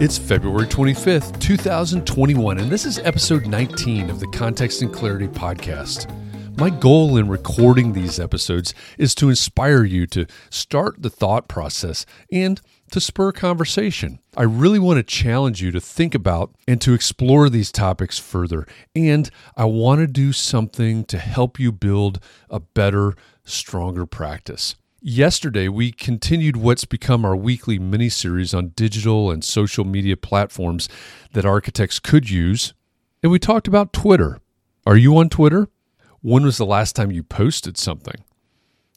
It's February 25th, 2021, and this is episode 19 of the Context and Clarity podcast. My goal in recording these episodes is to inspire you to start the thought process and to spur conversation. I really want to challenge you to think about and to explore these topics further. And I want to do something to help you build a better, stronger practice. Yesterday, we continued what's become our weekly mini series on digital and social media platforms that architects could use. And we talked about Twitter. Are you on Twitter? When was the last time you posted something?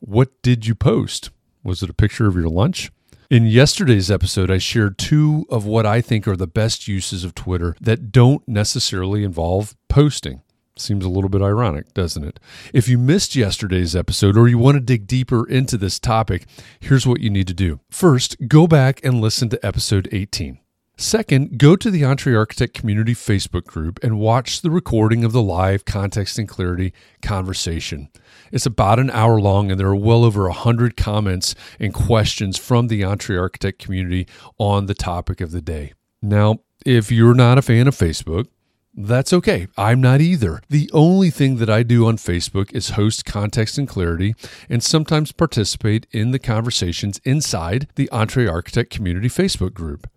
What did you post? Was it a picture of your lunch? In yesterday's episode, I shared two of what I think are the best uses of Twitter that don't necessarily involve posting. Seems a little bit ironic, doesn't it? If you missed yesterday's episode or you want to dig deeper into this topic, here's what you need to do. First, go back and listen to episode 18. Second, go to the Entre Architect Community Facebook group and watch the recording of the live context and clarity conversation. It's about an hour long, and there are well over 100 comments and questions from the Entre Architect community on the topic of the day. Now, if you're not a fan of Facebook, that's okay. I'm not either. The only thing that I do on Facebook is host context and clarity and sometimes participate in the conversations inside the Entre Architect Community Facebook group.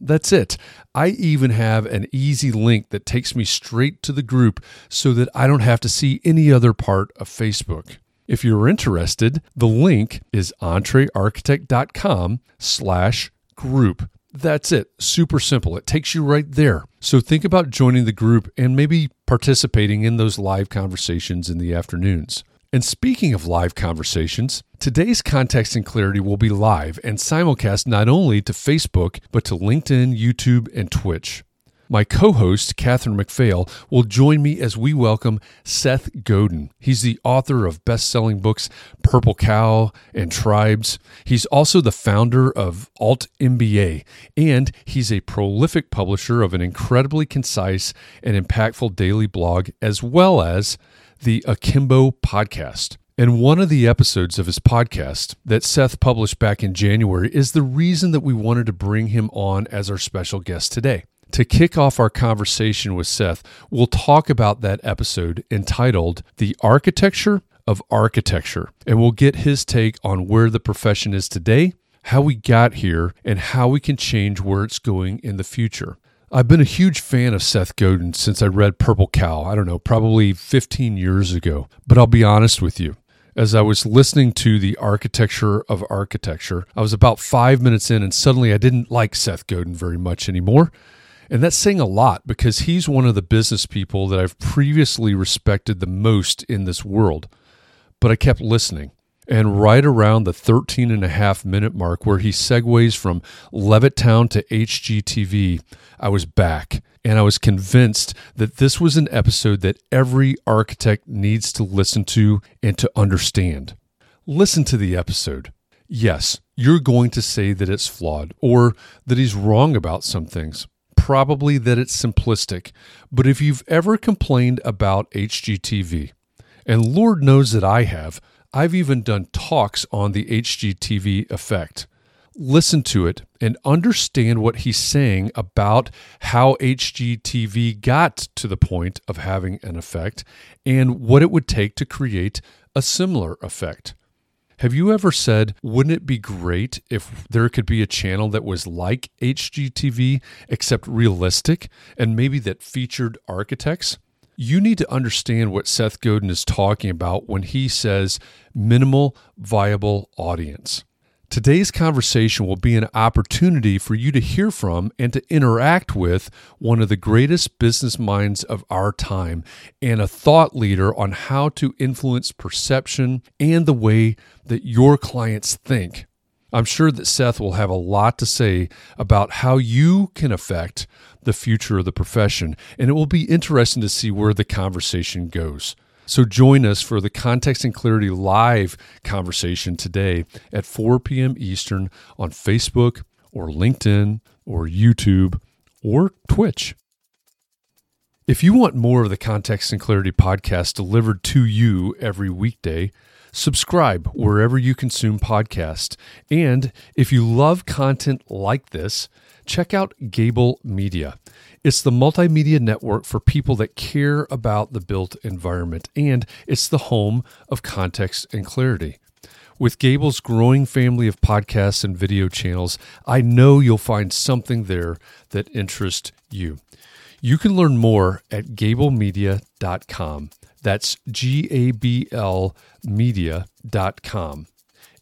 That's it. I even have an easy link that takes me straight to the group so that I don't have to see any other part of Facebook. If you're interested, the link is entrearchitect.com slash group. That's it. Super simple. It takes you right there. So think about joining the group and maybe participating in those live conversations in the afternoons. And speaking of live conversations, today's Context and Clarity will be live and simulcast not only to Facebook, but to LinkedIn, YouTube, and Twitch. My co host, Catherine McPhail, will join me as we welcome Seth Godin. He's the author of best selling books Purple Cow and Tribes. He's also the founder of Alt MBA, and he's a prolific publisher of an incredibly concise and impactful daily blog, as well as the Akimbo podcast. And one of the episodes of his podcast that Seth published back in January is the reason that we wanted to bring him on as our special guest today. To kick off our conversation with Seth, we'll talk about that episode entitled The Architecture of Architecture, and we'll get his take on where the profession is today, how we got here, and how we can change where it's going in the future. I've been a huge fan of Seth Godin since I read Purple Cow, I don't know, probably 15 years ago. But I'll be honest with you, as I was listening to the architecture of architecture, I was about five minutes in, and suddenly I didn't like Seth Godin very much anymore. And that's saying a lot because he's one of the business people that I've previously respected the most in this world. But I kept listening. And right around the 13 and a half minute mark, where he segues from Levittown to HGTV, I was back. And I was convinced that this was an episode that every architect needs to listen to and to understand. Listen to the episode. Yes, you're going to say that it's flawed or that he's wrong about some things probably that it's simplistic, but if you've ever complained about HGTV, and Lord knows that I have, I've even done talks on the HGTV effect. Listen to it and understand what he's saying about how HGTV got to the point of having an effect and what it would take to create a similar effect. Have you ever said, wouldn't it be great if there could be a channel that was like HGTV, except realistic, and maybe that featured architects? You need to understand what Seth Godin is talking about when he says minimal viable audience. Today's conversation will be an opportunity for you to hear from and to interact with one of the greatest business minds of our time and a thought leader on how to influence perception and the way that your clients think. I'm sure that Seth will have a lot to say about how you can affect the future of the profession, and it will be interesting to see where the conversation goes. So join us for the Context and Clarity live conversation today at 4 p.m. Eastern on Facebook or LinkedIn or YouTube or Twitch. If you want more of the Context and Clarity podcast delivered to you every weekday, subscribe wherever you consume podcasts. And if you love content like this, check out Gable Media. It's the multimedia network for people that care about the built environment, and it's the home of context and clarity. With Gable's growing family of podcasts and video channels, I know you'll find something there that interests you. You can learn more at gablemedia.com. That's G A B L media.com.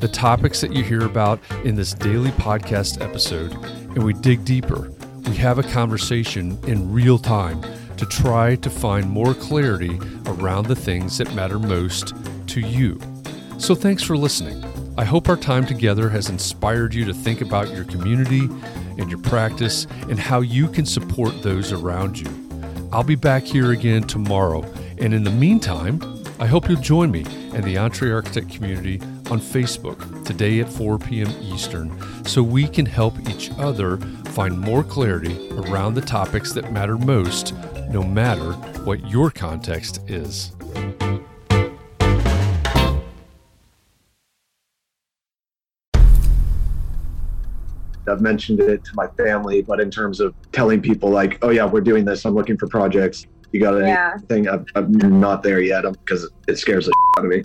the topics that you hear about in this daily podcast episode, and we dig deeper. We have a conversation in real time to try to find more clarity around the things that matter most to you. So, thanks for listening. I hope our time together has inspired you to think about your community and your practice and how you can support those around you. I'll be back here again tomorrow, and in the meantime, I hope you'll join me and the Entre Architect community on Facebook today at 4 p.m. Eastern so we can help each other find more clarity around the topics that matter most, no matter what your context is. I've mentioned it to my family, but in terms of telling people, like, oh, yeah, we're doing this, I'm looking for projects. You got anything? Yeah. I'm, I'm, not there yet because it scares the out of me.